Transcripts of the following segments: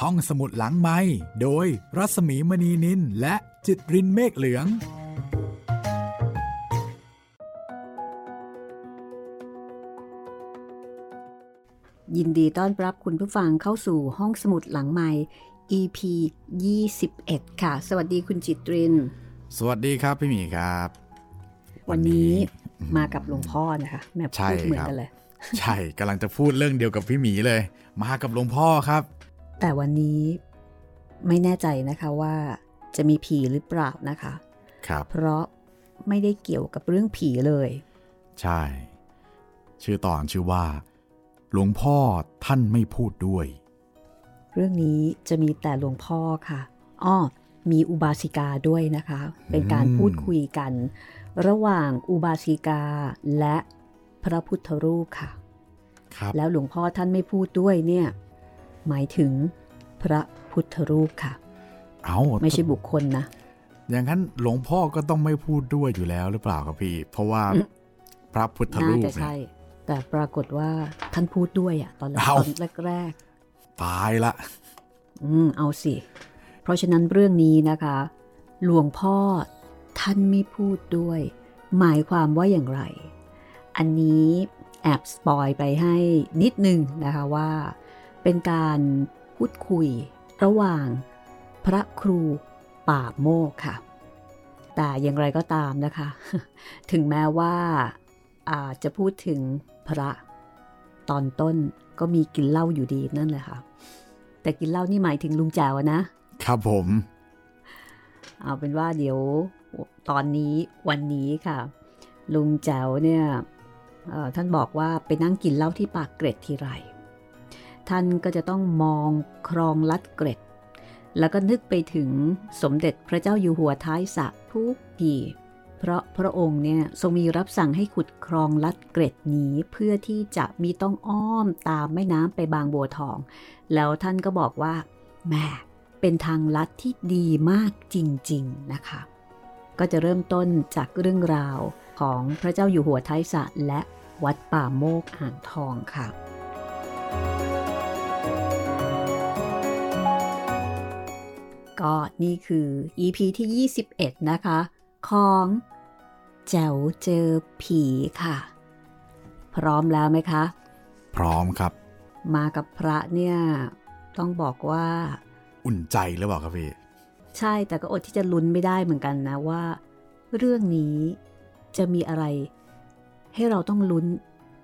ห้องสมุดหลังไม้โดยรัสมีมณีนินและจิตรินเมฆเหลือง ยินดีต้อนรับคุณผู้ฟังเข้าสู่ห้องสมุดหลังไม้ EP 21 ค่ะ สวัสดีคุณจิตริน สวัสดีครับพี่หมีครับ วันนี้มากับหลวงพ่อนะคะแม่ใช่พูดเหมือนครับกันเลย ใช่กำลังจะพูดเรื่องเดียวกับพี่หมีเลย มากับหลวงพ่อครับ แต่วันนี้ไม่แน่ใจนะคะว่าจะมีผีหรือเปล่านะคะครับเพราะไม่ได้เกี่ยวกับเรื่องผีเลย ใช่ ชื่อตอนชื่อว่า หลวงพ่อท่านไม่พูดด้วย เรื่องนี้จะมีแต่หลวงพ่อค่ะอ้อมีอุบาสิกาด้วยนะคะ เป็นการอืมพูดคุยกัน ระหว่างอุบาสิกาและพระพุทธรูปค่ะ ครับ แล้วหลวงพ่อท่านไม่พูดด้วยเนี่ย หมายถึงพระพุทธรูปค่ะ เอาไม่ใช่บุคคลนะ อย่างนั้นหลวงพ่อก็ต้องไม่พูดด้วยอยู่แล้วหรือเปล่าครับพี่ เพราะว่าอืมพระพุทธน่ารูปจะเนี่ใช่ยแต่ปรากฏว่าท่านพูดด้วยอะตอนแรกเอ้าตอนแรกตายละๆอืมเอาสิ เพราะฉะนั้นเรื่องนี้นะคะ หลวงพ่อท่านไม่พูดด้วย หมายความว่าอย่างไร อันนี้แอบสปอยไปให้นิดนึงนะคะว่า เป็นการพูดคุย ระหว่าง พระครูป่าโมกค่ะ แต่อย่างไรก็ตามนะคะ ถึงแม้ว่าอาจจะพูดถึงพระตอนต้นก็มีกินเหล้าอยู่ดีนั่นแหละค่ะ แต่กินเหล้านี่หมายถึงลุงแจวอะนะ ครับผม เอาเป็นว่าเดี๋ยวตอนนี้วันนี้ค่ะ ลุงแจ๋วเนี่ยเอ่อท่านบอกว่าไปนั่งกินเหล้าที่ปากเกร็ดทีไร ท่านก็จะต้องมองครองลัดเกร็ด แล้วก็นึกไปถึงสมเด็จพระเจ้าอยู่หัวท้ายสระทุกทีเพราะพระองค์เนี่ยทรงมีรับสั่งให้ขุดครองลัดเกร็ดนี้เพื่อที่จะมีต้องอ้อมตามแม่น้ำไปบางบัวทอง แล้วท่านก็บอกว่าแม่เป็นทางลัดที่ดีมากจริง ๆนะคะ ก็จะเริ่มต้นจากเรื่องราวของพระเจ้าอยู่หัวท้ายสระและวัดป่าโมกอ่างทองค่ะ ก็นี่คือ EP ที่ 21 นะคะ ของแจ๋วเจอผีค่ะ พร้อมแล้วไหมคะ พร้อมครับ มากับพระเนี่ย ต้องบอกว่า อุ่นใจหรือเปล่าครับพี่ใช่แต่ก็อดที่จะลุ้นไม่ได้เหมือนกันนะว่า เรื่องนี้จะมีอะไร ให้เราต้องลุ้น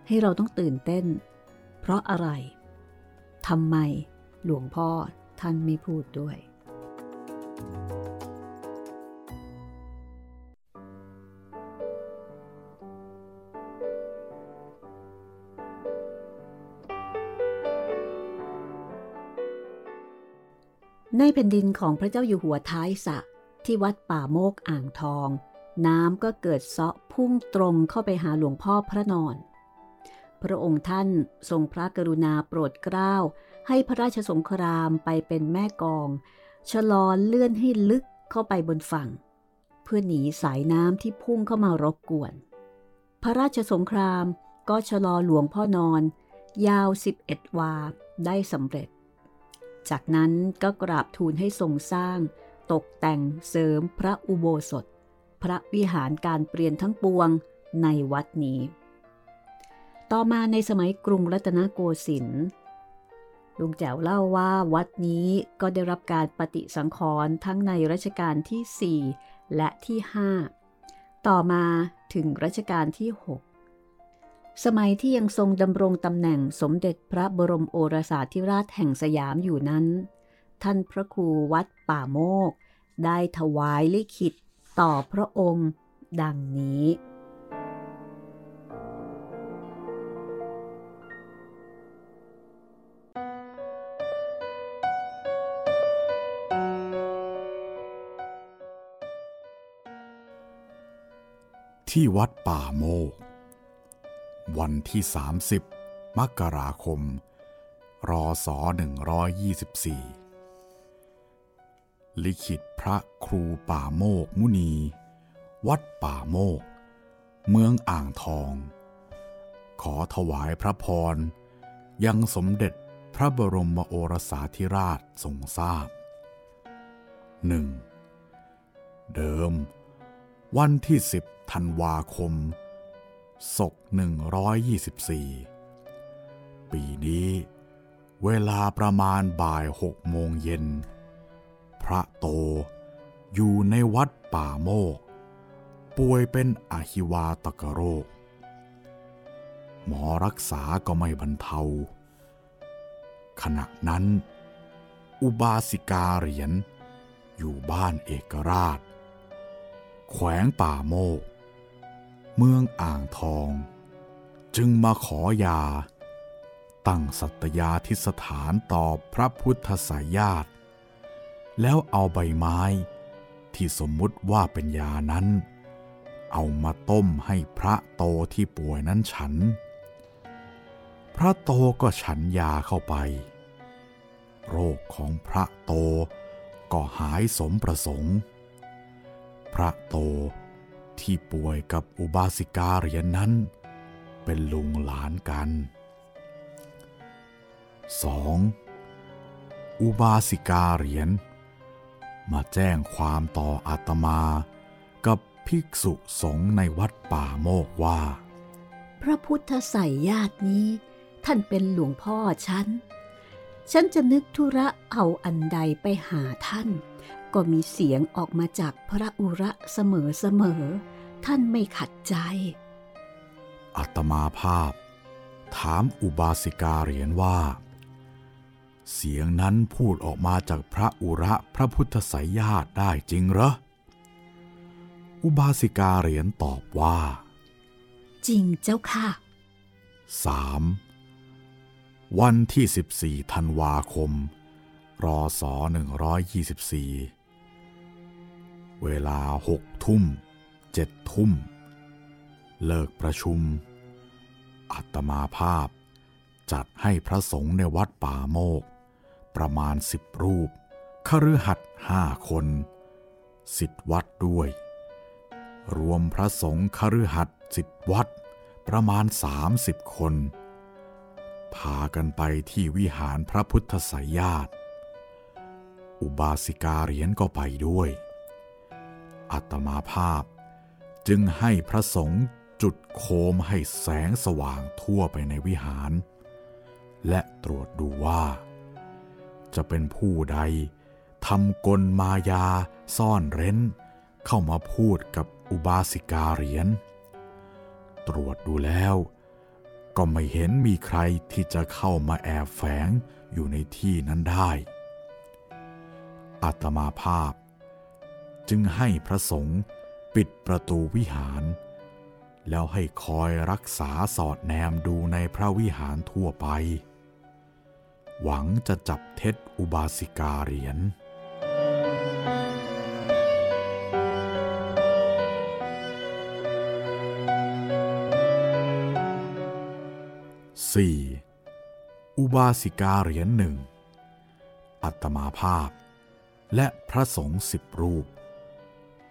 ให้เราต้องตื่นเต้น เพราะอะไรทำไมหลวงพ่อท่านไม่พูดด้วย ในแผ่นดินของพระเจ้าอยู่หัวท้ายสะที่วัดป่าโมกอ่างทอง น้ำก็เกิดเซาะพุ่งตรงเข้าไปหาหลวงพ่อพระนอน พระองค์ท่านทรงพระกรุณาโปรดเกล้า ให้พระราชสงครามไปเป็นแม่กอง ชะลอเลื่อนให้ลึกเข้าไปบนฝั่ง เพื่อหนีสายน้ำที่พุ่งเข้ามารบกวน พระราชสงครามก็ชะลอหลวงพ่อนอน ยาว 11 วาได้สำเร็จ จากนั้นก็กราบทูลให้ทรงสร้าง ตกแต่งเสริมพระอุโบสถ พระวิหารการเปลี่ยนทั้งปวงในวัดนี้ ต่อมาในสมัยกรุงรัตนโกสินทร์ ลุงแจ๋วเล่าว่าวัดนี้ก็ได้รับการปฏิสังขรณ์ทั้งในรัชกาลที่ 4 และที่ 5 ต่อมาถึงรัชกาลที่ 6 สมัยที่ยังทรงดำรงตำแหน่งสมเด็จพระบรมโอรสาธิราชแห่งสยามอยู่นั้น ท่านพระครูวัดป่าโมก ได้ถวายลิขิตต่อพระองค์ ดังนี้ ที่วัดป่าโมก วันที่ 30 มกราคมรอศ124 ลิขิตพระครูป่าโมกมุนี วัดป่าโมก เมืองอ่างทอง ขอถวายพระพร ยังสมเด็จพระบรมโอรสาธิราชทรงทราบหนึ่งเดิม วันที่10 ธันวาคมศก124 ปีนี้ เวลาประมาณบ่ายหกโมงเย็น พระโตอยู่ในวัดป่าโมก ป่วยเป็นอหิวาตกโรค หมอรักษาก็ไม่บรรเทา ขณะนั้น อุบาสิกาเหรียญอยู่บ้านเอกราช แขวงป่าโมก เมืองอ่างทอง จึงมาขอยา ตั้งสัตยาธิสถานต่อพระพุทธสายญาติ แล้วเอาใบไม้ที่สมมุติว่าเป็นยานั้น เอามาต้มให้พระโตที่ป่วยนั้นฉัน พระโตก็ฉันยาเข้าไป โรคของพระโตก็หายสมประสงค์ พระโต ที่ป่วยกับอุบาสิกาเหรียญนนั้น เป็นลุงหลานกัน 2. อุบาสิกาเหรียญมาแจ้งความต่ออาตมา กับภิกษุสงฆ์ในวัดป่าโมกว่า พระพุทธใส่ญาตินี้ ท่านเป็นหลวงพ่อฉัน ฉันจะนึกธุระเอาอันใดไปหาท่าน ก็มีเสียงออกมาจากพระอุระเสมอเสมอ ท่านไม่ขัดใจ อัตมาภาพ ถามอุบาสิกาเหรียญว่า เสียงนั้นพูดออกมาจากพระอุระพระพุทธไสยญาติได้จริงเหรอ อุบาสิกาเหรียญตอบว่า จริงเจ้าค่ะ 3. วันที่ 14ธันวาคมรอศ124 เวลาหกทุ่มเจ็ดทุ่ม เลิกประชุม อัตมาภาพ จัดให้พระสงฆ์ในวัดป่าโมก ประมาณสิบรูปคฤหัสถ์ห้าคนสิทธวัดด้วย รวมพระสงฆ์คฤหัสถ์สิทธวัดประมาณสามสิบคน พากันไปที่วิหารพระพุทธไสยญาติ อุบาสิกาเหรียญก็ไปด้วย อัตมาภาพ จึงให้พระสงฆ์จุดโคมให้แสงสว่างทั่วไปในวิหาร และตรวจดูว่า จะเป็นผู้ใดทำกลมายาซ่อนเร้น เข้ามาพูดกับอุบาสิกาเหรียญตรวจดูแล้ว ก็ไม่เห็นมีใครที่จะเข้ามาแอบแฝงอยู่ในที่นั้นได้อาตมาภาพ จึงให้พระสงฆ์ปิดประตูวิหาร แล้วให้คอยรักษาสอดแนมดูในพระวิหารทั่วไป หวังจะจับเท็จอุบาสิกาเหรียญ 4. อุบาสิกาเหรียญหนึ่งอัตมาภาพ และพระสงฆ์สิบรูป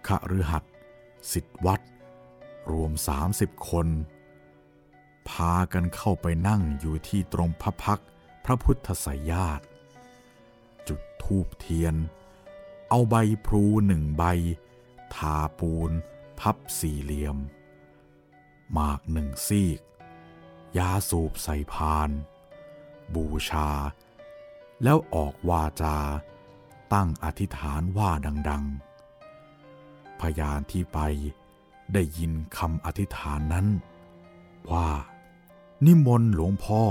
ขฤหัสสิทธวัดรวมสามสิบคน พากันเข้าไปนั่งอยู่ที่ตรงพระพักพระพุทธไสยาตจุดธูปเทียน เอาใบพลูหนึ่งใบ ทาปูน พับสี่เหลี่ยม หมากหนึ่งซีก ยาสูบใส่พาน บูชา แล้วออกวาจา ตั้งอธิษฐานว่าดัง ๆ พยานที่ไปได้ยินคำอธิษฐานนั้น ว่า นิมนต์หลวงพ่อ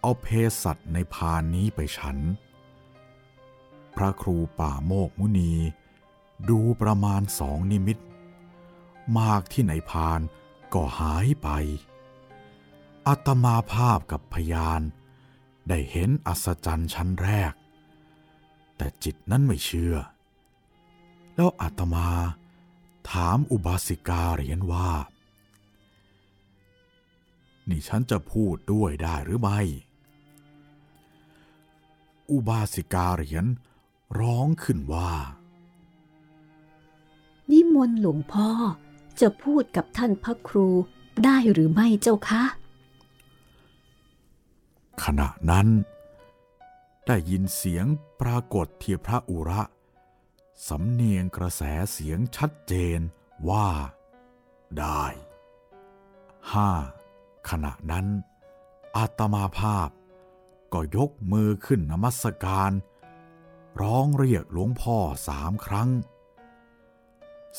เอาเพสัตในพานนี้ไปฉัน พระครูป่าโมกมุนี ดูประมาณสองนิมิต มากที่ไหนพานก็หายไป อัตมาภาพกับพยาน ได้เห็นอัศจรรย์ชั้นแรก แต่จิตนั้นไม่เชื่อ แล้วอาตมาถามอุบาสิกาเหรียญว่า นี่ฉันจะพูดด้วยได้หรือไม่ อุบาสิกาเหรียญร้องขึ้นว่า นิมนต์หลวงพ่อจะพูดกับท่านพระครูได้หรือไม่เจ้าคะ ขณะนั้น ได้ยินเสียงปรากฏที่พระอุระ สำเนียงกระแสเสียงชัดเจนว่า ได้ห้าขณะนั้นอาตมาภาพ ก็ยกมือขึ้นนมัสการ ร้องเรียกหลวงพ่อสามครั้ง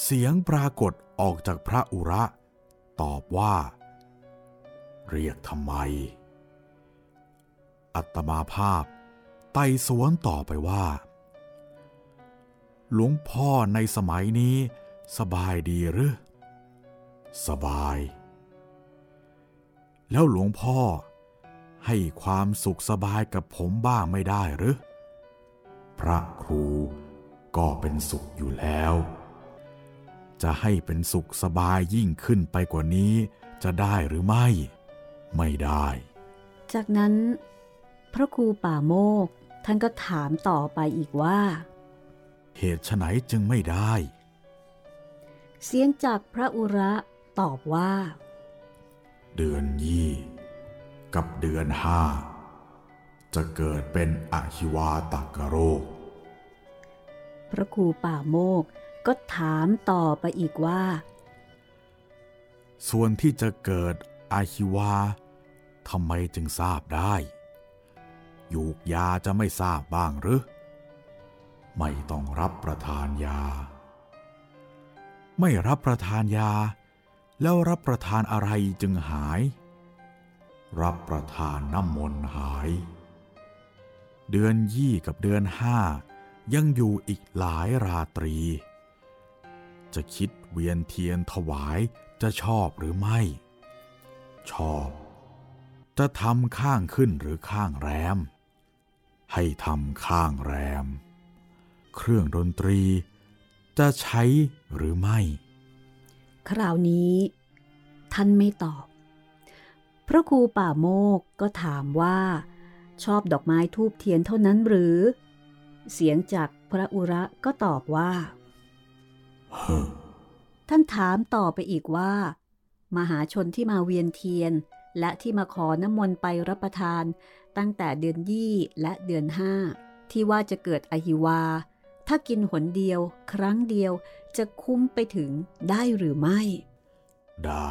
เสียงปรากฏออกจากพระอุระ ตอบว่า เรียกทำไมอัตมาภาพไต่สวนต่อไปว่า หลวงพ่อในสมัยนี้ สบายดีหรือ สบาย แล้วหลวงพ่อให้ความสุขสบายกับผมบ้างไม่ได้หรือ พระครูก็เป็นสุขอยู่แล้ว จะให้เป็นสุขสบายยิ่งขึ้นไปกว่านี้จะได้หรือไม่ ไม่ได้ จากนั้น พระครูป่าโมกท่านก็ถามต่อไปอีกว่า เหตุไฉนจึงไม่ได้ เสียงจากพระอุระตอบว่า เดือนยี่กับเดือนห้าจะเกิดเป็นอหิวาตักโรค พระครูป่าโมกก็ถามต่อไปอีกว่า ส่วนที่จะเกิดอาหิวาทำไมจึงทราบได้ ยูกยาจะไม่ทราบบ้างหรือ ไม่ต้องรับประทานยา ไม่รับประทานยา แล้วรับประทานอะไรจึงหาย รับประทานน้ำมนต์หาย เดือนยี่กับเดือนห้ายังอยู่อีกหลายราตรี จะคิดเวียนเทียนถวายจะชอบหรือไม่ ชอบ จะทำข้างขึ้นหรือข้างแรม ให้ทำข้างแรม เครื่องดนตรี จะใช้หรือไม่ คราวนี้ ท่านไม่ตอบ พระครูป่าโมกก็ถามว่า ชอบดอกไม้ทูบเทียนเท่านั้นหรือ เสียงจากพระอุระก็ตอบว่าเฮ้อท่านถามต่อไปอีกว่า มหาชนที่มาเวียนเทียนและที่มาขอน้ำมนต์ไปรับประทาน ตั้งแต่เดือนยี่และเดือนห้าที่ว่าจะเกิดอหิวา ถ้ากินหนเดียวครั้งเดียวจะคุ้มไปถึงได้หรือไม่ ได้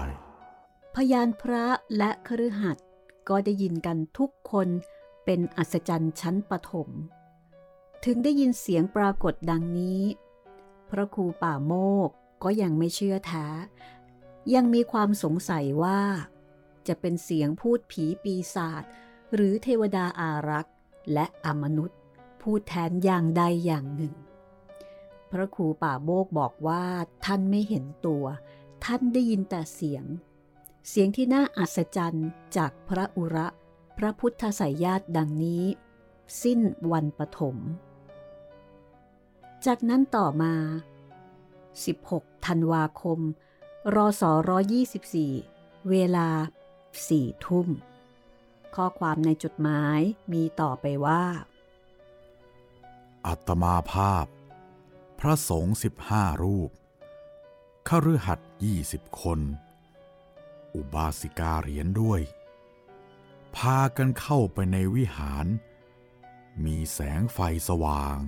พยานพระและคฤหัสถ์ก็ได้ยินกันทุกคนเป็นอัศจรรย์ชั้นปฐมถึงได้ยินเสียงปรากฏดังนี้ พระครูป่าโมกก็ยังไม่เชื่อแท้ ยังมีความสงสัยว่า จะเป็นเสียงพูดผีปีศาจหรือเทวดาอารักษ์และอมนุษย์ พูดแทนอย่างใดอย่างหนึ่ง พระครูป่าโมกบอกว่าท่านไม่เห็นตัว ท่านได้ยินแต่เสียง เสียงที่น่าอัศจรรย์จากพระอุระ พระพุทธสายญาติดังนี้ สิ้นวันปฐมจากนั้นต่อมา 16 ธันวาคม รศ124 เวลา4ทุ่ม ข้อความในจดหมายมีต่อไปว่า อัตมาภาพ พระสงฆ์สิบห้ารูปขฤหัสถ์ยี่สิบคน อุบาสิกาเหรียญด้วย พากันเข้าไปในวิหาร มีแสงไฟสว่าง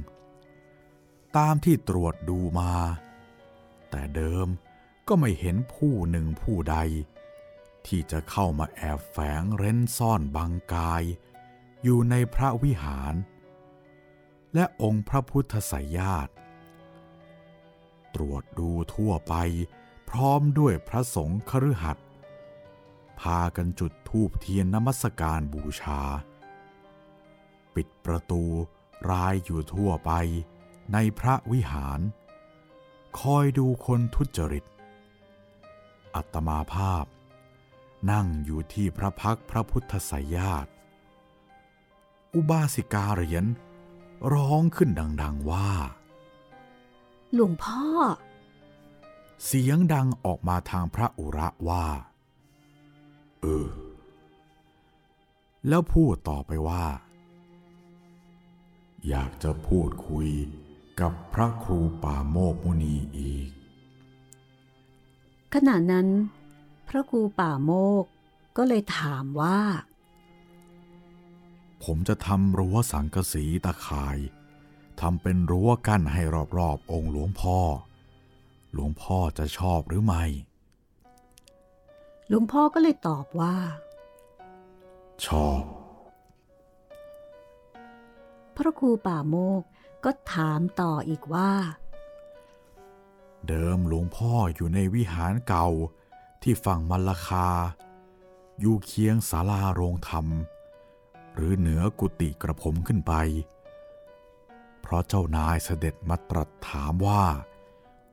ตามที่ตรวจดูมา แต่เดิมก็ไม่เห็นผู้หนึ่งผู้ใด ที่จะเข้ามาแอบแฝงเร้นซ่อนบังกาย อยู่ในพระวิหาร และองค์พระพุทธไสยญาติ ตรวจดูทั่วไป พร้อมด้วยพระสงฆ์คฤหัสถ์พากันจุดธูปเทียนนมัสการบูชา ปิดประตูรายอยู่ทั่วไปในพระวิหาร คอยดูคนทุจริต อัตมาภาพ นั่งอยู่ที่พระพักพระพุทธไสยญาติอุบาสิกาเหรียญร้องขึ้นดัง ๆว่า หลวงพ่อ เสียงดังออกมาทางพระอุระว่า เออ แล้วพูดต่อไปว่า อยากจะพูดคุยกับพระครูป่าโมกมุนีอีก ขณะนั้น พระครูป่าโมกก็เลยถามว่าผผมจะทำรั้วสังกะสีตะข่าย ทำเป็นรั้วกั้นให้รอบๆองค์หลวงพ่อ หลวงพ่อจะชอบหรือไม่ หลวงพ่อก็เลยตอบว่า ชอบ พระครูป่าโมกก็ถามต่ออีกว่า เดิมหลวงพ่ออยู่ในวิหารเก่าที่ฝั่งมัลลคา อยู่เคียงศาลาโรงธรรม หรือเหนือกุฏิกระผมขึ้นไป เพราะเจ้านายเสด็จมาตรัสถามว่า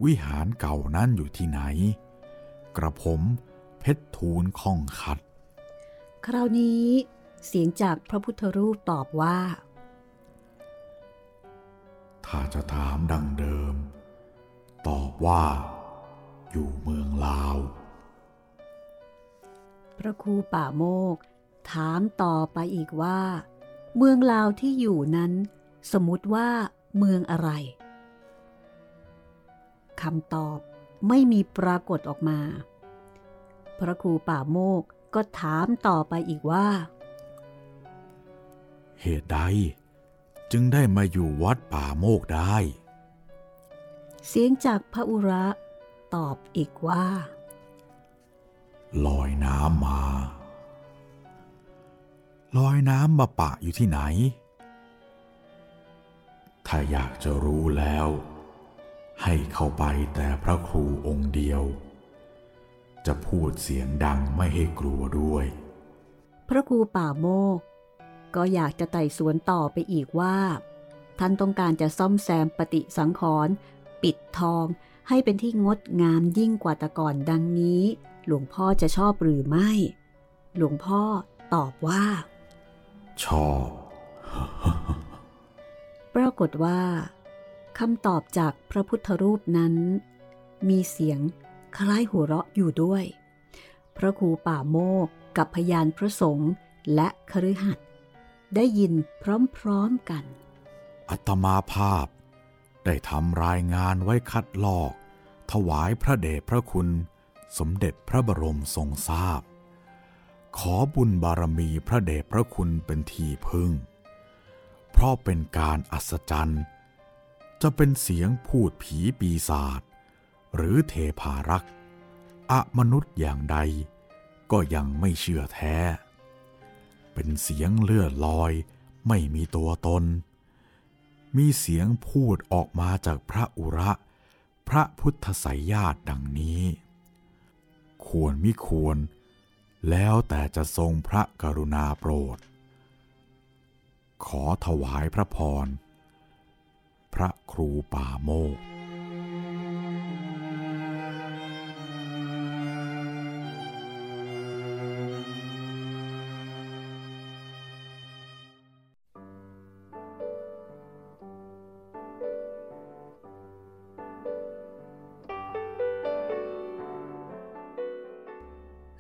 วิหารเก่านั้นอยู่ที่ไหน กระผมเพชรทูลข้องขัด คราวนี้เสียงจากพระพุทธรูปตอบว่า ถ้าจะถามดังเดิม ตอบว่า อยู่เมืองลาว พระครูป่าโมก ถามต่อไปอีกว่า เมืองลาวที่อยู่นั้น สมมติว่าเมืองอะไรคำตอบไม่มีปรากฏออกมา พระครูป่าโมกก็ถามต่อไปอีกว่า เหตุใดจึงได้มาอยู่วัดป่าโมกได้ เสียงจากพระอุระตอบอีกว่า ลอยน้ำมา ลอยน้ำมาปะอยู่ที่ไหน ถ้าอยากจะรู้แล้ว ให้เข้าไปแต่พระครูองค์เดียว จะพูดเสียงดังไม่ให้กลัวด้วย พระครูป่าโมก ก็อยากจะไต่สวนต่อไปอีกว่า ท่านต้องการจะซ่อมแซมปฏิสังขรณ์ปิดทองให้เป็นที่งดงามยิ่งกว่าแต่ก่อนดังนี้ หลวงพ่อจะชอบหรือไม่ หลวงพ่อตอบว่า ชอบปรากฏว่าคำตอบจากพระพุทธรูปนั้น มีเสียงคล้ายหัวเราะอยู่ด้วย พระครูป่าโมกกับพยานพระสงฆ์และคฤหัสถ์ได้ยินพร้อมๆกัน อัตมาภาพ ได้ทำรายงานไว้คัดลอก ถวายพระเดชพระคุณ สมเด็จพระบรมทรงทราบ ขอบุญบารมีพระเดชพระคุณเป็นที่พึ่ง เพราะเป็นการอัศจรรย์ จะเป็นเสียงพูดผีปีศาจหรือเทพารักษ์อะมนุษย์อย่างใด ก็ยังไม่เชื่อแท้ เป็นเสียงเลื่อลอยไม่มีตัวตน มีเสียงพูดออกมาจากพระอุระ พระพุทธไสยญาติดังนี้ ควรมิควร แล้วแต่จะทรงพระกรุณาโปรด ขอถวายพระพร พระครูป่าโมก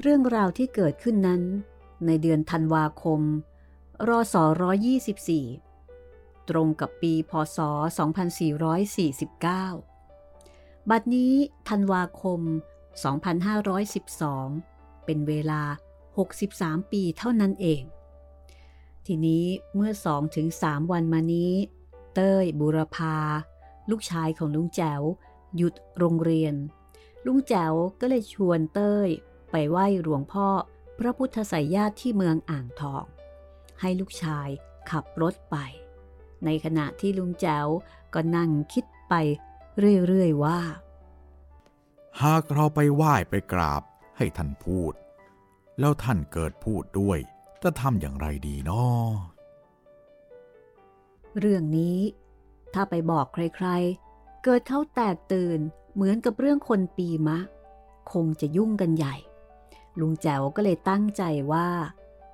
เรื่องราวที่เกิดขึ้นนั้น ในเดือนธันวาคม รศ124 ตรงกับปีพศ 2449 บัดนี้ธันวาคม 2512 เป็นเวลา 63 ปีเท่านั้นเอง ทีนี้เมื่อ2-3วันมานี้ เต้ยบุรพา ลูกชายของลุงแจ๋ว หยุดโรงเรียน ลุงแจ๋วก็เลยชวนเต้ยไปไหว้หลวงพ่อพระพุทธไสยญาติที่เมืองอ่างทอง ให้ลูกชายขับรถไป ในขณะที่ลุงแจ๋วก็นั่งคิดไปเรื่อยๆว่า หากเราไปไหว้ไปกราบให้ท่านพูด แล้วท่านเกิดพูดด้วยจะทำอย่างไรดีนาะเรื่องนี้ ถ้าไปบอกใครๆ เกิดเขาแตกตื่นเหมือนกับเรื่องคนปีมะ คงจะยุ่งกันใหญ่ ลุงแจ๋วก็เลยตั้งใจว่า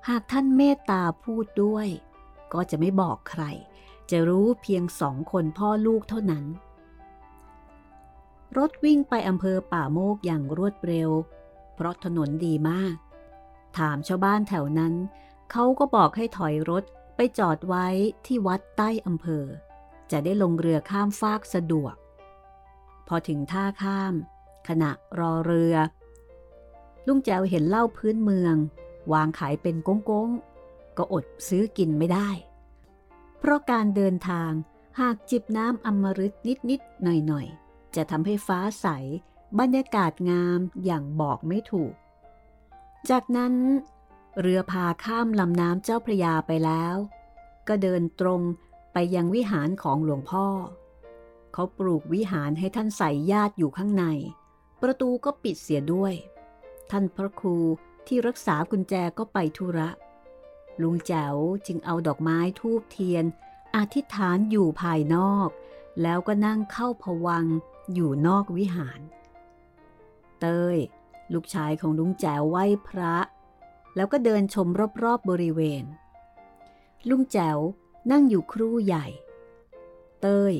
หากท่านเมตตาพูดด้วย ก็จะไม่บอกใคร จะรู้เพียงสองคนพ่อลูกเท่านั้น รถวิ่งไปอำเภอป่าโมกอย่างรวดเร็ว เพราะถนนดีมาก ถามชาวบ้านแถวนั้น เขาก็บอกให้ถอยรถไปจอดไว้ที่วัดใต้อำเภอ จะได้ลงเรือข้ามฟากสะดวก พอถึงท่าข้าม ขณะรอเรือ ลุงแจวเห็นเหล้าพื้นเมือง วางขายเป็นก้งๆ ก็อดซื้อกินไม่ได้ เพราะการเดินทางหากจิบน้ำอมฤตนิดๆ หน่อยๆ จะทำให้ฟ้าใส บรรยากาศงามอย่างบอกไม่ถูก จากนั้นเรือพาข้ามลำน้ำเจ้าพระยาไปแล้ว ก็เดินตรงไปยังวิหารของหลวงพ่อ เขาปลูกวิหารให้ท่านใส่ญาติอยู่ข้างใน ประตูก็ปิดเสียด้วย ท่านพระครู ที่รักษากุญแจก็ไปธุระ ลุงแจ๋วจึงเอาดอกไม้ทูบเทียน อธิษฐานอยู่ภายนอก แล้วก็นั่งเข้าพวังอยู่นอกวิหาร เต้ย ลูกชายของลุงแจ๋วไหว้พระ แล้วก็เดินชมรอบๆบบริเวณ ลุงแจ๋วนั่งอยู่ครู่ใหญ่ เต้ย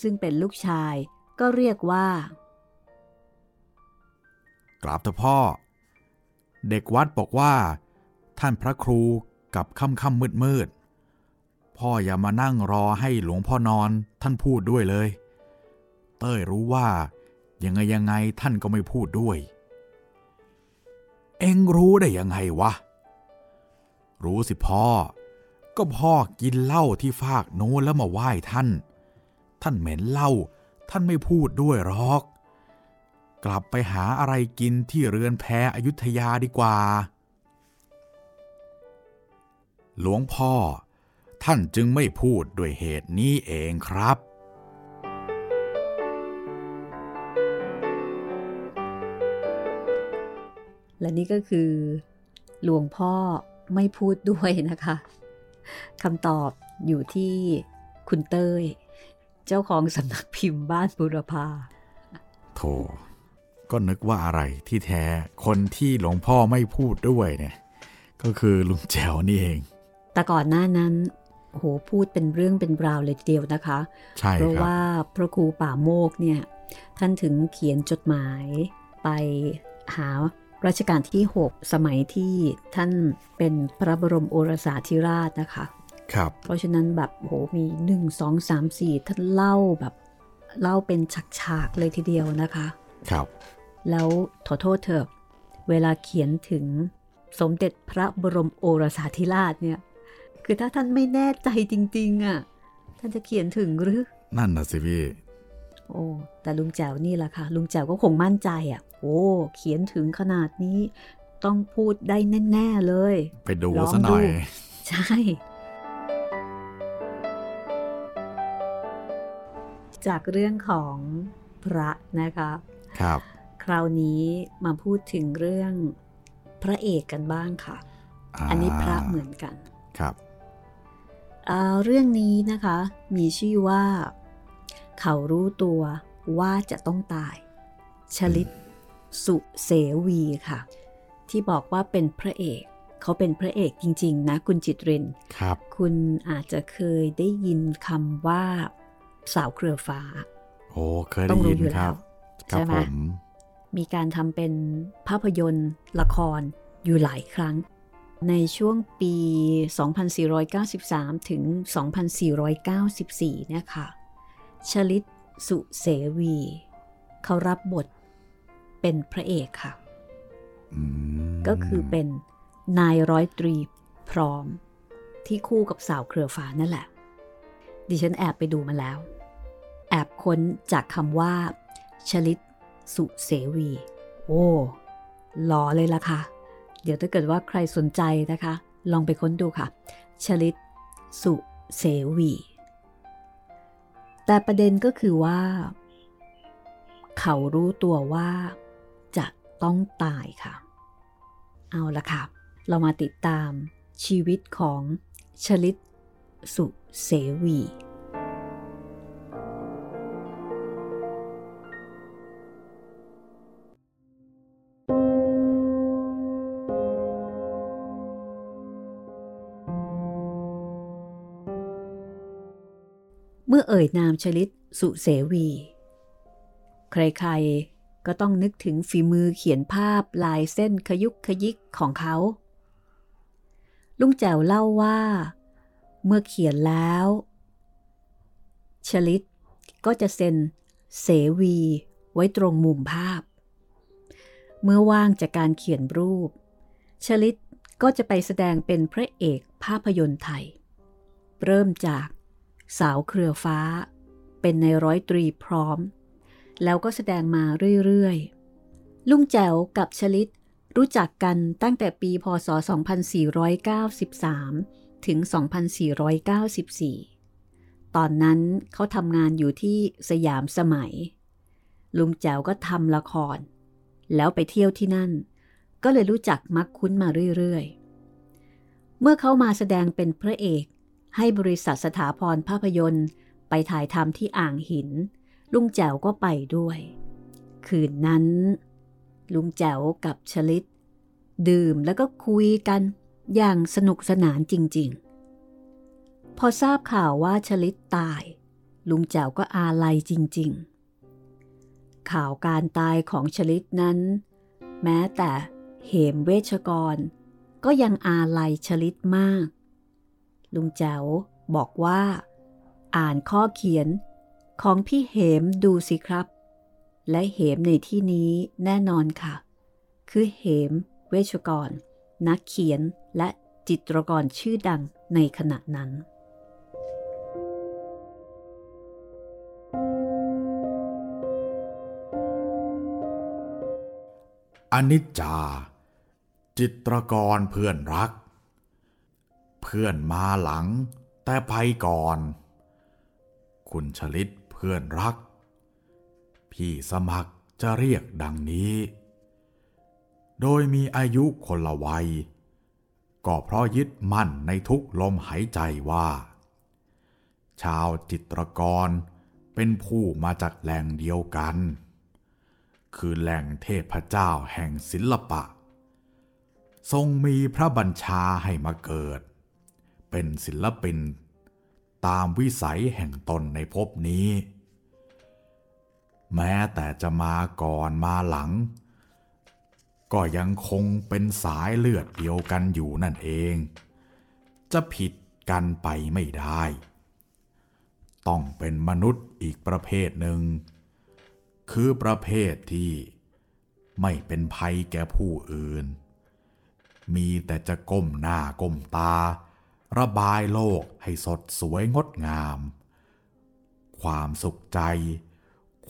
ซึ่งเป็นลูกชายก็เรียกว่า กราบเถอะพ่อ เด็กวัดบอกว่า ท่านพระครูกับค่ำค่ำมืดมืดพ่ออย่ามานั่งรอให้หลวงพ่อนอนท่านพูดด้วยเลย เต้ยรู้ว่า ยังไงยังไงท่านก็ไม่พูดด้วย เอ็งรู้ได้ยังไงวะ รู้สิพ่อ ก็พ่อกินเหล้าที่ฟากโน้นแล้วมาไหว้ท่าน ท่านเหม็นเหล้าท่านไม่พูดด้วยหรอก กลับไปหาอะไรกินที่เรือนแพอยุธยาดีกว่า หลวงพ่อ ท่านจึงไม่พูดด้วยเหตุนี้เองครับ และนี่ก็คือ หลวงพ่อไม่พูดด้วยนะคะคำตอบอยู่ที่คุณเต้ย เจ้าของสำนักพิมพ์บ้านบุรพาโธ่ ก็นึกว่าอะไรที่แท้คนที่หลวงพ่อไม่พูดด้วยเนี่ย ก็คือลุงแจ๋วนี่เอง แต่ก่อนหน้านั้นโหพูดเป็นเรื่องเป็นราวเลยทีเดียวนะคะใช่เพราะครับว่าพระครูป่าโมกเนี่ย ท่านถึงเขียนจดหมายไปหารัชกาลที่ 6 สมัยที่ท่านเป็นพระบรมโอรสาธิราชนะคะ ครับ เพราะฉะนั้นแบบโหมี 1 2 3 4 ท่านเล่าแบบ เล่าเป็นฉากๆเลยทีเดียวนะคะ ครับ แล้วขอโทษเถอะ เวลาเขียนถึงสมเด็จพระบรมโอรสาธิราชเนี่ย คือถ้าท่านไม่แน่ใจจริง ๆอะ ท่านจะเขียนถึงหรือ นั่นนะสิพี่ โอ้ แต่ลุงแจ๋วนี่แหละค่ะ ลุงแจ๋วก็คงมั่นใจอะ โอ้ เขียนถึงขนาดนี้ ต้องพูดได้แน่ ๆ เลย ไปดูลองซะหน่อยดูใช่ จากเรื่องของพระนะคะ ครับค ราวนี้มาพูดถึงเรื่องพระเอกกันบ้างค่ะอันนี้พระเหมือนกันครับอ่าเรื่องนี้นะคะ มีชื่อว่า เขารู้ตัวว่าจะต้องตาย ชลิตสุเสวีค่ะ ที่บอกว่าเป็นพระเอกเขาเป็นพระเอกจริง ๆ นะ คุณจิตรินครับ คุณอาจจะเคยได้ยินคำว่าสาวเครือฟ้า โอ้ เคยต้ได้องรู้ยินอยู่ครับแล้วครับ ใช่ไหผม มมีการทำเป็นภาพยนตร์ ละครอยู่หลายครั้ง ในช่วงปี 2493 ถึง 2494 นะคะชลิตสุเสวี เขารับบทเป็นพระเอกค่ะอืมก็คือเป็นนายร้อยตรีพร้อม ที่คู่กับสาวเครือฟ้านั่นแหละ ดิฉันแอบไปดูมาแล้ว แอบค้นจากคำว่าชลิต สุเสวี โอ้หล่อเลยล่ะค่ะ เดี๋ยวถ้าเกิดว่าใครสนใจนะคะ ลองไปค้นดูค่ะ ชลิต สุเสวี แต่ประเด็นก็คือว่า เขารู้ตัวว่าจะต้องตายค่ะ เอาละค่ะ เรามาติดตามชีวิตของชลิต สุเสวี เมื่อเอ่ยนามชลิตสุเสวี ใครๆ ก็ต้องนึกถึงฝีมือเขียนภาพลายเส้นขยุกขยิกของเขา ลุงแจ๋วเล่าว่า เมื่อเขียนแล้ว ชลิตก็จะเซ็นเสวีไว้ตรงมุมภาพ เมื่อว่างจากการเขียนรูป ชลิตก็จะไปแสดงเป็นพระเอกภาพยนตร์ไทย เริ่มจาก สาวเครือฟ้า เป็นในร้อยตรีพร้อม แล้วก็แสดงมาเรื่อยๆ ลุงแจ๋วกับชลิตรู้จักกันตั้งแต่ปีพศ 2493 ถึง 2494 ตอนนั้นเขาทำงานอยู่ที่สยามสมัย ลุงแจ๋วก็ทำละคร แล้วไปเที่ยวที่นั่น ก็เลยรู้จักมักคุ้นมาเรื่อยๆ เมื่อเขามาแสดงเป็นพระเอก ให้บริษัทสถาพรภาพยนตร์ ไปถ่ายทำที่อ่างหิน ลุงแจ๋วก็ไปด้วย คืนนั้น ลุงแจ๋วกับชลิต ดื่มแล้วก็คุยกันอย่างสนุกสนานจริง ๆ พอทราบข่าวว่าชลิตตาย ลุงแจ๋วก็อาลัยจริง ๆ ข่าวการตายของชลิตนั้น แม้แต่เหมเวชกร ก็ยังอาลัยชลิตมาก ลุงแจ๋วบอกว่า อ่านข้อเขียนของพี่เหมดูสิครับ และเหมในที่นี้แน่นอนค่ะ คือเหม เวชกร นักเขียนและจิตรกรชื่อดังในขณะนั้นอนิจจา จิตรกรเพื่อนรัก เพื่อนมาหลัง แต่ไปก่อน คุณชลิตเพื่อนรัก พี่สมัครจะเรียกดังนี้ โดยมีอายุคนละวัย ก็เพราะยึดมั่นในทุกลมหายใจว่า ชาวจิตรกรเป็นผู้มาจากแหล่งเดียวกัน คือแหล่งเทพเจ้าแห่งศิลปะ ทรงมีพระบัญชาให้มาเกิด เป็นศิลปิน ตามวิสัยแห่งตนในภพนี้ แม้แต่จะมาก่อนมาหลัง ก็ยังคงเป็นสายเลือดเดียวกันอยู่นั่นเอง จะผิดกันไปไม่ได้ ต้องเป็นมนุษย์อีกประเภทหนึ่ง คือประเภทที่ไม่เป็นภัยแก่ผู้อื่น มีแต่จะก้มหน้าก้มตา ระบายโลกให้สดสวยงดงาม ความสุขใจ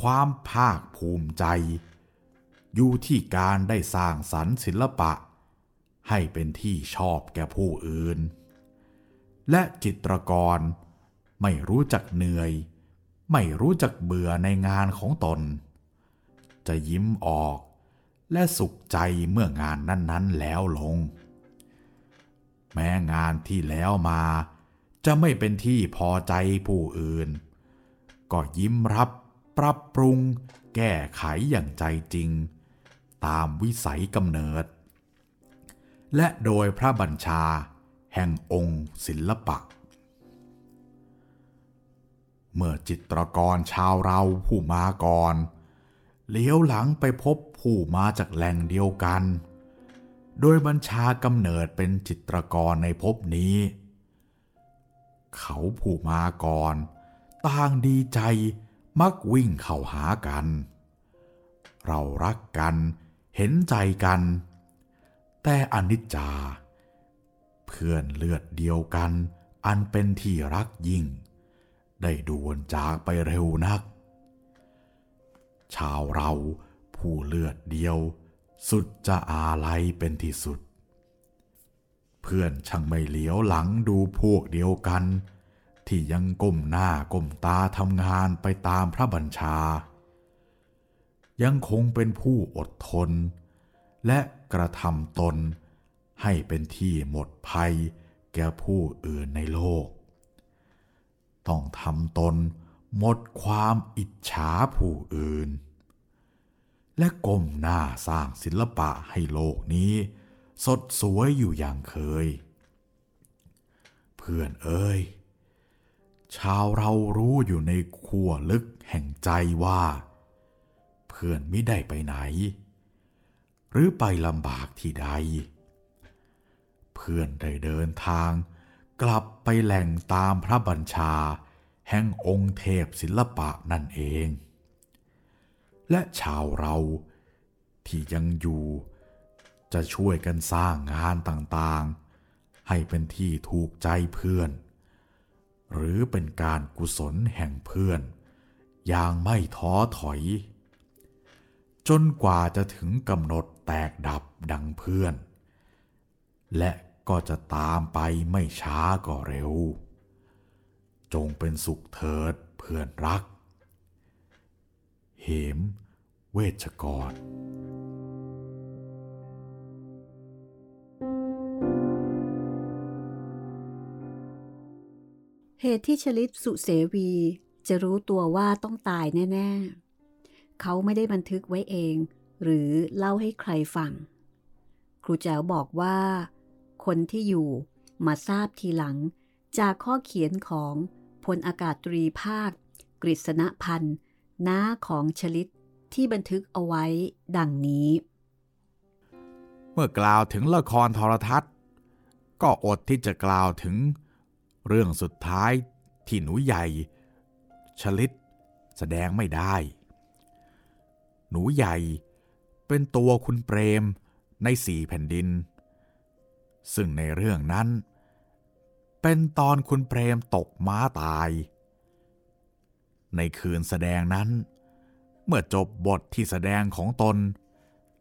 ความภาคภูมิใจ อยู่ที่การได้สร้างสรรค์ศิลปะ ให้เป็นที่ชอบแก่ผู้อื่น และจิตรกรไม่รู้จักเหนื่อย ไม่รู้จักเบื่อในงานของตน จะยิ้มออกและสุขใจเมื่องานนั้น ๆ แล้วลง แม้งานที่แล้วมา จะไม่เป็นที่พอใจผู้อื่น ก็ยิ้มรับปรับปรุง แก้ไขอย่างใจจริง ตามวิสัยกำเนิด และโดยพระบัญชาแห่งองค์ศิลปะ เมื่อจิตรกรชาวเราผู้มาก่อนเลี้ยวหลังไปพบผู้มาจากแหล่งเดียวกัน โดยบัญชากำเนิดเป็นจิตรกรในภพนี้ เขาผู้มาก่อนต่างดีใจมักวิ่งเข้าหากัน เรารักกันเห็นใจกัน แต่อนิจจา เพื่อนเลือดเดียวกันอันเป็นที่รักยิ่ง ได้ด่วนจากไปเร็วนัก ชาวเราผู้เลือดเดียว สุดจะอาลัยเป็นที่สุด เพื่อนช่างไม่เหลียวหลังดูพวกเดียวกัน ที่ยังก้มหน้าก้มตาทำงานไปตามพระบัญชา ยังคงเป็นผู้อดทน และกระทำตนให้เป็นที่หมดภัยแก่ผู้อื่นในโลก ต้องทำตนหมดความอิจฉาผู้อื่น และก้มหน้าสร้างศิลปะให้โลกนี้ สดสวยอยู่อย่างเคย เพื่อนเอ้ย ชาวเรารู้อยู่ในขั้วลึกแห่งใจว่า เพื่อนไม่ได้ไปไหน หรือไปลำบากที่ใด เพื่อนได้เดินทาง กลับไปแหล่งตามพระบัญชา แห่งองค์เทพศิลปะนั่นเอง และชาวเราที่ยังอยู่ จะช่วยกันสร้างงานต่างๆ ให้เป็นที่ถูกใจเพื่อน หรือเป็นการกุศลแห่งเพื่อน อย่างไม่ท้อถอย จนกว่าจะถึงกำหนดแตกดับดังเพื่อน และก็จะตามไปไม่ช้าก็เร็ว จงเป็นสุขเถิดเพื่อนรัก ม เวชกรเหตุที่ชลิตสุเสวีจะรู้ตัวว่าต้องตายแน่ ๆ เขาไม่ได้บันทึกไว้เอง หรือเล่าให้ใครฟัง ครูแจ๋วบอกว่า คนที่อยู่มาทราบทีหลัง จากข้อเขียนของพลอากาศตรีภาค กฤษณพันธ์ น้าของชลิตที่บันทึกเอาไว้ดังนี้ เมื่อกล่าวถึงละครโทรทัศน์ ก็อดที่จะกล่าวถึงเรื่องสุดท้ายที่หนูใหญ่ ชลิตแสดงไม่ได้ หนูใหญ่เป็นตัวคุณเปรมในสี่แผ่นดิน ซึ่งในเรื่องนั้น เป็นตอนคุณเปรมตกม้าตาย ในคืนแสดงนั้น เมื่อจบบทที่แสดงของตน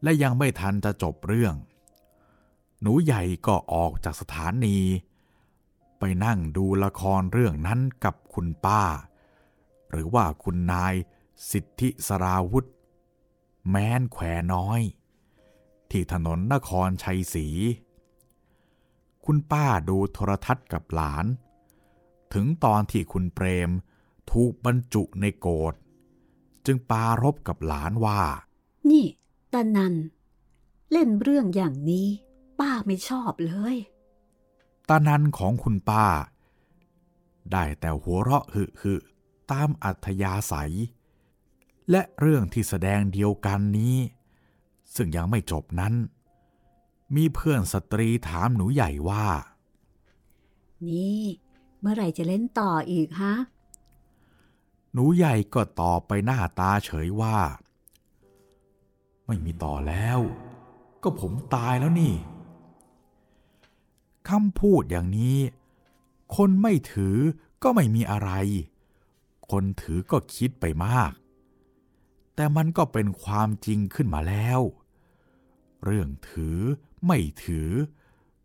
และยังไม่ทันจะจบเรื่อง หนูใหญ่ก็ออกจากสถานี ไปนั่งดูละครเรื่องนั้นกับคุณป้า หรือว่าคุณนายสิทธิสราวุธ แม้นแขวน้อย ที่ถนนนครชัยศรีคุณป้าดูโทรทัศน์กับหลาน ถึงตอนที่คุณเปรม ถูกบรรจุในโกดจึงปารบกับหลานว่า นี่ตานัน เล่นเรื่องอย่างนี้ ป้าไม่ชอบเลยตานันของคุณป้า ได้แต่หัวเราะหึหึตามอัธยาศัย และเรื่องที่แสดงเดียวกันนี้ ซึ่งยังไม่จบนั้น มีเพื่อนสตรีถามหนูใหญ่ว่า นี่ เมื่อไหร่จะเล่นต่ออีกฮะ หนูใหญ่ก็ตอบไปหน้าตาเฉยว่า ไม่มีต่อแล้ว ก็ผมตายแล้วนี่คำพูดอย่างนี้ คนไม่ถือก็ไม่มีอะไร คนถือก็คิดไปมาก แต่มันก็เป็นความจริงขึ้นมาแล้ว เรื่องถือไม่ถือ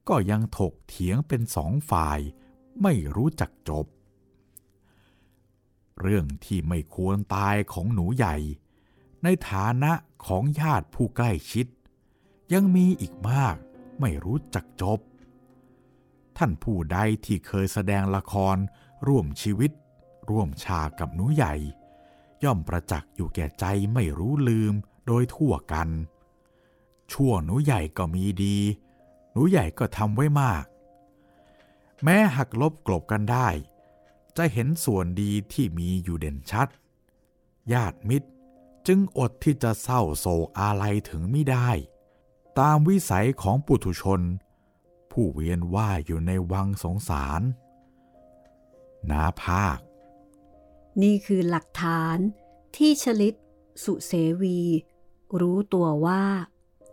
ก็ยังถกเถียงเป็นสองฝ่าย ไม่รู้จักจบ เรื่องที่ไม่ควรตายของหนูใหญ่ ในฐานะของญาติผู้ใกล้ชิด ยังมีอีกมากไม่รู้จักจบ ท่านผู้ใดที่เคยแสดงละครร่วมชีวิต ร่วมฉากกับหนูใหญ่ ย่อมประจักษ์อยู่แก่ใจไม่รู้ลืมโดยทั่วกัน ชั่วหนูใหญ่ก็มีดี หนูใหญ่ก็ทำไว้มาก แม้หักลบกลบกันได้ จะเห็นส่วนดีที่มีอยู่เด่นชัด ญาติมิตรจึงอดที่จะเศร้าโศกอาลัยถึงไม่ได้ ตามวิสัยของปุถุชน ผู้เวียนว่ายอยู่ในวังสงสารนาภาค นี่คือหลักฐานที่ชลิตสุเสวี รู้ตัวว่า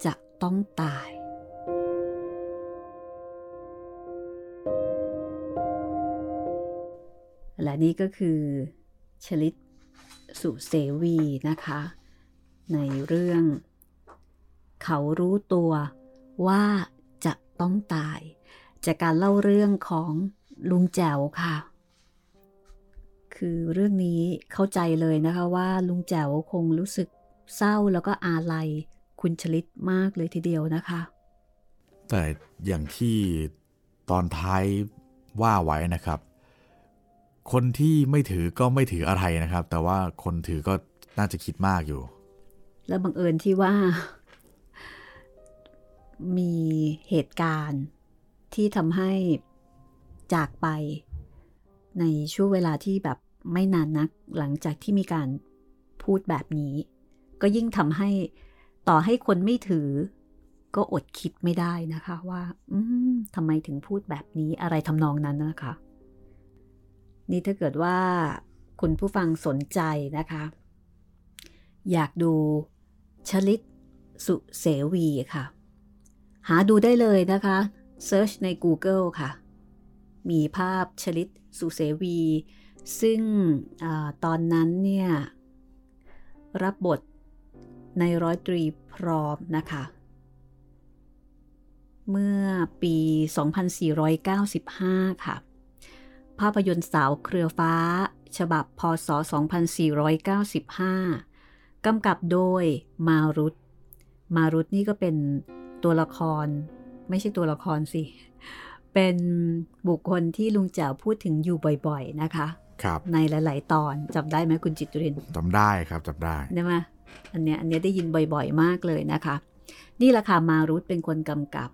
จะต้องตาย และนี่ก็คือชลิตสุเสวีนะคะ ในเรื่อง เขารู้ตัวว่าจะต้องตาย จากการเล่าเรื่องของลุงแจ๋วค่ะ คือเรื่องนี้เข้าใจเลยนะคะว่าลุงแจ๋วคงรู้สึกเศร้าแล้วก็อาลัยคุณชลิตมากเลยทีเดียวนะคะ แต่อย่างที่ตอนท้ายว่าไว้นะครับ คนที่ไม่ถือก็ไม่ถืออะไรนะครับ แต่ว่าคนถือก็น่าจะคิดมากอยู่ แล้วบังเอิญที่ว่า มีเหตุการณ์ที่ทำให้จากไป ในช่วงเวลาที่แบบไม่นานนัก หลังจากที่มีการพูดแบบนี้ ก็ยิ่งทำให้ต่อให้คนไม่ถือ ก็อดคิดไม่ได้นะคะ ว่าทำไมถึงพูดแบบนี้อะไรทำนองนั้นนะคะ นี่ถ้าเกิดว่าคุณผู้ฟังสนใจนะคะ อยากดูชลิตสุเสวีค่ะ หาดูได้เลยนะคะเซิร์ชใน Google ค่ะ มีภาพชลิตสุเสวี ซึ่งอตอนนั้นเนี่ย รับบทในร้อยตรีพร้อมนะคะ เมื่อปี 2495 ค่ะ ภาพยนตร์สาวเครือฟ้า ฉบับพศ 2495 กำกับโดยมารุตมารุตนี่ก็เป็นตัวละคร ไม่ใช่ตัวละครสิ เป็นบุคคลที่ลุงแจ๋วพูดถึงอยู่บ่อยๆนะคะครับในหลาย ๆ ตอนจำได้ไหมคุณจิตรินจำได้ครับจำได้ได้ไหมอันเนี้ยอันเนี้ยได้ยินบ่อย ๆ มากเลยนะคะ นี่แหละค่ะมารุตเป็นคนกำกับ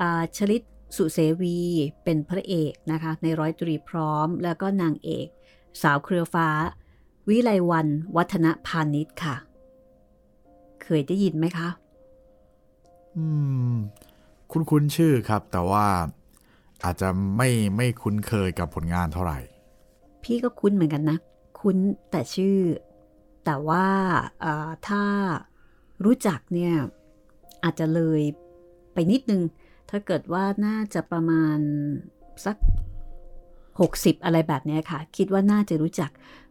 อ่าชลิต สุเสวีเป็นพระเอกนะคะ ในร้อยตรีพร้อม แล้วก็นางเอก สาวเครือฟ้า วิไลวันวัฒนพาณิชย์ค่ะ เคยได้ยินไหมคะ อืม คุ้นคุ้นๆชื่อครับ แต่ว่าอาจจะไม่ไม่คุ้นเคยกับผลงานเท่าไหร่ พี่ก็คุ้นเหมือนกันนะ คุ้นแต่ชื่อ แต่ว่าเอ่อถ้ารู้จักเนี่ย อาจจะเลยไปนิดนึง ถ้าเกิดว่าน่าจะประมาณสัก 60 อะไรแบบเนี้ยค่ะ คิดว่าน่าจะรู้จัก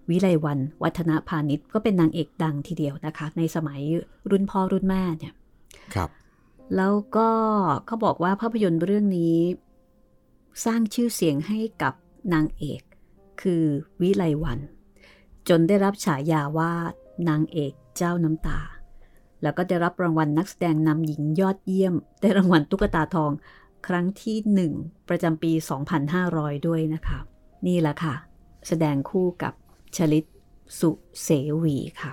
วิไลวันวัฒนพาณิชย์ก็เป็นนางเอกดังทีเดียวนะคะ ในสมัยรุ่นพ่อรุ่นแม่เนี่ยครับ แล้วก็เขาบอกว่าภาพยนตร์เรื่องนี้ สร้างชื่อเสียงให้กับนางเอก คือวิไลวัน จนได้รับฉายาว่านางเอกเจ้าน้ำตา แล้วก็ได้รับรางวัลนักแสดงนำหญิงยอดเยี่ยม ได้รางวัลตุ๊กตาทอง ครั้งที่หนึ่งประจำปี 2500 ด้วยนะคะ นี่แหละค่ะ แสดงคู่กับชลิตสุเสวีค่ะ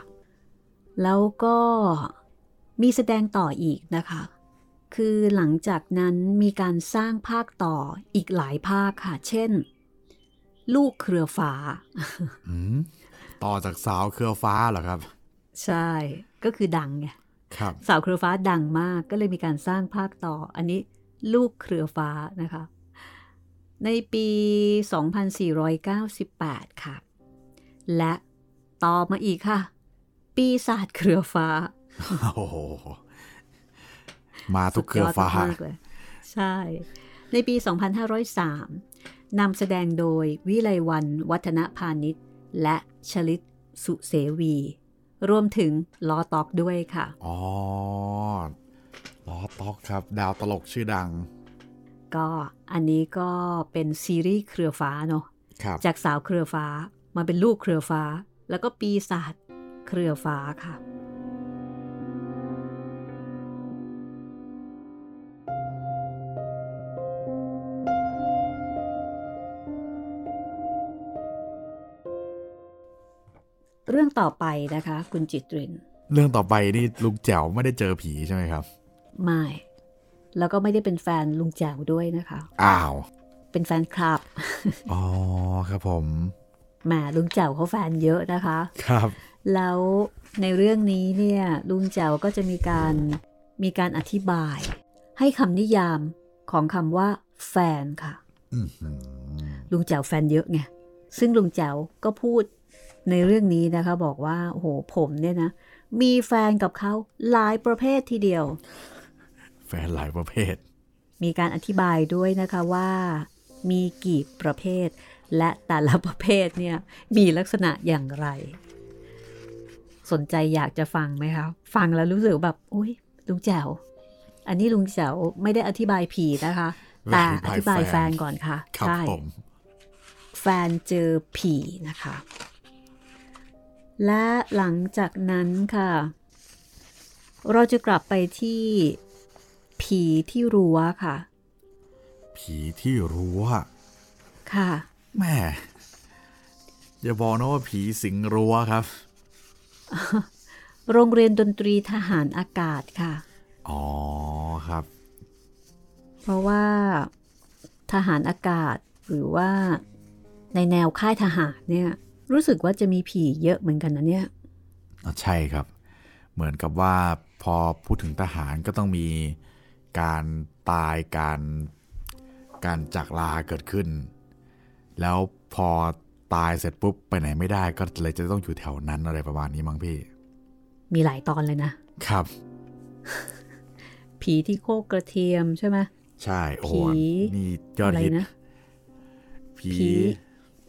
แล้วก็มีแสดงต่ออีกนะคะ คือหลังจากนั้นมีการสร้างภาคต่ออีกหลายภาคค่ะ เช่น ลูกเครือฟ้าต่อจากสาวเครือฟ้าเหรอครับ ใช่ก็คือดังไงครับสาวเครือฟ้าดังมากก็เลยมีการสร้างภาคต่อ อันนี้ลูกเครือฟ้านะคะ ในปี 2498 ค่ะ และต่อมาอีกค่ะ ปีศาจเครือฟ้าโอ้โหมาทุกเครือฟ้าสุดยดมกๆเลยใช่ ในปี 2503นำแสดงโดยวิไลวันวัฒนพาณิชย์ และชลิตสุเสวี รวมถึงลอตอกด้วยค่ะ อ๋อล้อต๊อกครับ ดาวตลกชื่อดัง ก็อันนี้ก็เป็นซีรีส์เครือฟ้าเนาะครับจากสาวเครือฟ้ามาเป็นลูกเครือฟ้า แล้วก็ปีศาจเครือฟ้าค่ะ เรื่องต่อไปนะคะ คุณจิตริน เรื่องต่อไปนี่ลุงแจ๋วไม่ได้เจอผีใช่ไหมครับ ไม่ แล้วก็ไม่ได้เป็นแฟนลุงแจ๋วด้วยนะคะ อ้าว เป็นแฟนคลับ อ๋อครับผม แหมลุงแจ๋วเขาแฟนเยอะนะคะ ครับ แล้วในเรื่องนี้เนี่ยลุงแจ๋วก็จะมีการมีการอธิบาย ให้คำนิยามของคำว่า แฟนค่ะอื้อหือลุงแจ๋วแฟนเยอะไงซึ่งลุงแจ๋วก็พูด ในเรื่องนี้นะคะบอกว่าโอ้โหผมเนี่ยนะ มีแฟนกับเขาหลายประเภททีเดียว แฟนหลายประเภท มีการอธิบายด้วยนะคะว่า มีกี่ประเภท และแต่ละประเภทเนี่ยมีลักษณะอย่างไร สนใจอยากจะฟังไหมคะ ฟังแล้วรู้สึกแบบอุ้ยลุงแจ๋วอันนี้ลุงแจ๋วไม่ได้อธิบายผีนะคะ แต่อธิบายแฟนก่อนค่ะครับใช่ผมแฟนเจอผีนะคะ และหลังจากนั้นค่ะ เราจะกลับไปที่ผีที่รั้วค่ะ ผีที่รั้ว ค่ะแม่อย่าบอกนะว่าผีสิงรั้วครับ โรงเรียนดนตรีทหารอากาศค่ะ อ๋อครับ เพราะว่าทหารอากาศหรือว่าในแนวค่ายทหารเนี่ย รู้สึกว่าจะมีผีเยอะเหมือนกันนะเนี่ยอะใช่ครับ เหมือนกับว่าพอพูดถึงทหารก็ต้องมีการตายการการจากลาเกิดขึ้น แล้วพอตายเสร็จปุ๊บไปไหนไม่ได้ก็เลยจะต้องอยู่แถวนั้นอะไรประมาณนี้มั้งพี่ มีหลายตอนเลยนะ ครับ ผีที่โคกกระเทียมใช่ไหมใช่โอ้ผีนี่ยอดอะไรฮิตนะผีผี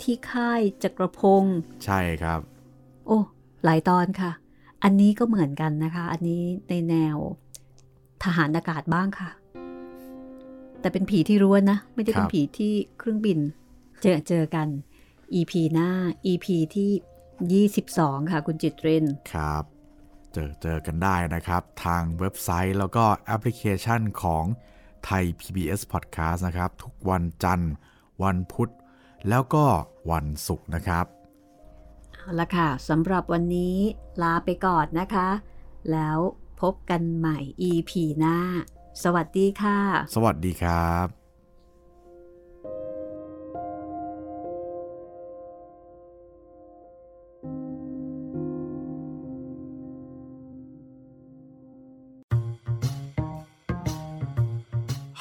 ที่ค่ายจักรพงศ์ใช่ครับ โอ้ หลายตอนค่ะ อันนี้ก็เหมือนกันนะคะ อันนี้ในแนวทหารอากาศบ้างค่ะ แต่เป็นผีที่รู้นะ ไม่ได้เป็คนรับผีที่เครื่องบิน เจอเจอกัน EP หน้า EP ที่ 22 ค่ะ คุณจิตเรนครับ เจอเจอกันได้นะครับ ทางเว็บไซต์แล้วก็แอปพลิเคชันของไทย PBS Podcast นะครับ ทุกวันจันทร์ วันพุธ แล้วก็วันศุกร์นะครับ เอาละค่ะสำหรับวันนี้ลาไปก่อนนะคะ แล้วพบกันใหม่ EP หน้า สวัสดีค่ะ สวัสดีครับ